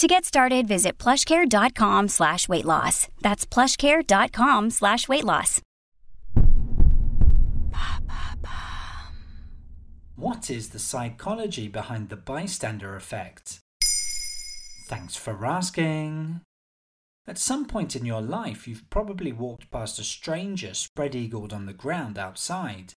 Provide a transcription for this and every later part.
To get started, visit plushcare.com slash weight loss. That's plushcare.com slash weight loss. What is the psychology behind the bystander effect? Thanks for asking. At some point in your life, you've probably walked past a stranger spread eagled on the ground outside.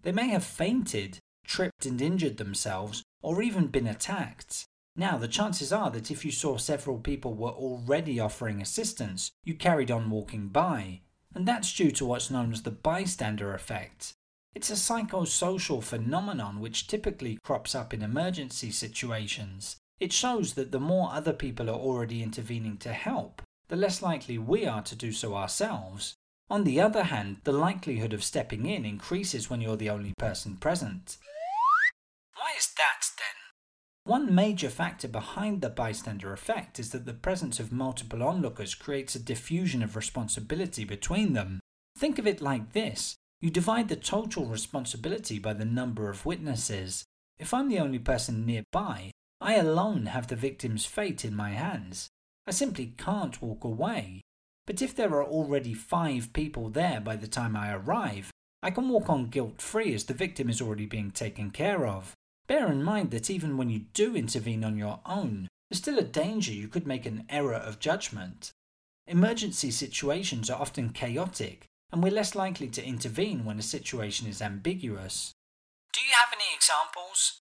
They may have fainted, tripped and injured themselves, or even been attacked. Now, the chances are that if you saw several people were already offering assistance, you carried on walking by. And that's due to what's known as the bystander effect. It's a psychosocial phenomenon which typically crops up in emergency situations. It shows that the more other people are already intervening to help, the less likely we are to do so ourselves. On the other hand, the likelihood of stepping in increases when you're the only person present. Why is that then? One major factor behind the bystander effect is that the presence of multiple onlookers creates a diffusion of responsibility between them. Think of it like this you divide the total responsibility by the number of witnesses. If I'm the only person nearby, I alone have the victim's fate in my hands. I simply can't walk away. But if there are already five people there by the time I arrive, I can walk on guilt free as the victim is already being taken care of. Bear in mind that even when you do intervene on your own, there's still a danger you could make an error of judgment. Emergency situations are often chaotic, and we're less likely to intervene when a situation is ambiguous. Do you have any examples?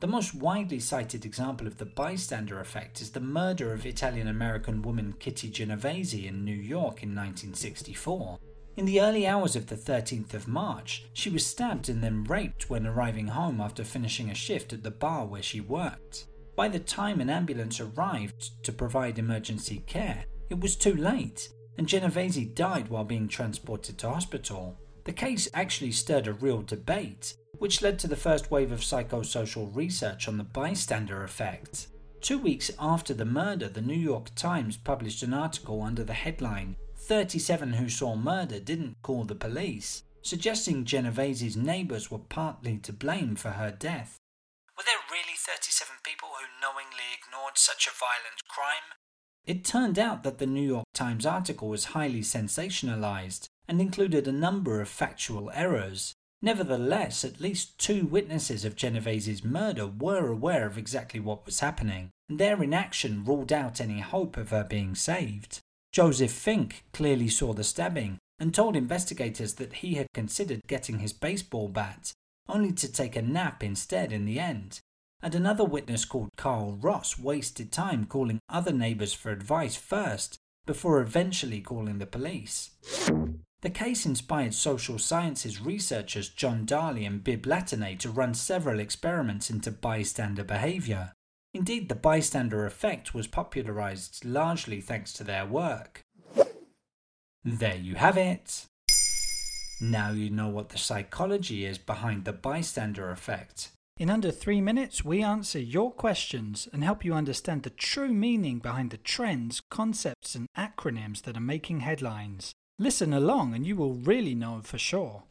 The most widely cited example of the bystander effect is the murder of Italian American woman Kitty Genovese in New York in 1964. In the early hours of the 13th of March, she was stabbed and then raped when arriving home after finishing a shift at the bar where she worked. By the time an ambulance arrived to provide emergency care, it was too late, and Genovese died while being transported to hospital. The case actually stirred a real debate, which led to the first wave of psychosocial research on the bystander effect. Two weeks after the murder, the New York Times published an article under the headline 37 who saw murder didn't call the police, suggesting Genovese's neighbours were partly to blame for her death. Were there really 37 people who knowingly ignored such a violent crime? It turned out that the New York Times article was highly sensationalized and included a number of factual errors. Nevertheless, at least two witnesses of Genovese's murder were aware of exactly what was happening, and their inaction ruled out any hope of her being saved. Joseph Fink clearly saw the stabbing and told investigators that he had considered getting his baseball bat, only to take a nap instead in the end. And another witness called Karl Ross wasted time calling other neighbours for advice first, before eventually calling the police. The case inspired social sciences researchers John Darley and Bibb Latané to run several experiments into bystander behaviour. Indeed, the bystander effect was popularized largely thanks to their work. There you have it. Now you know what the psychology is behind the bystander effect. In under three minutes, we answer your questions and help you understand the true meaning behind the trends, concepts, and acronyms that are making headlines. Listen along and you will really know for sure.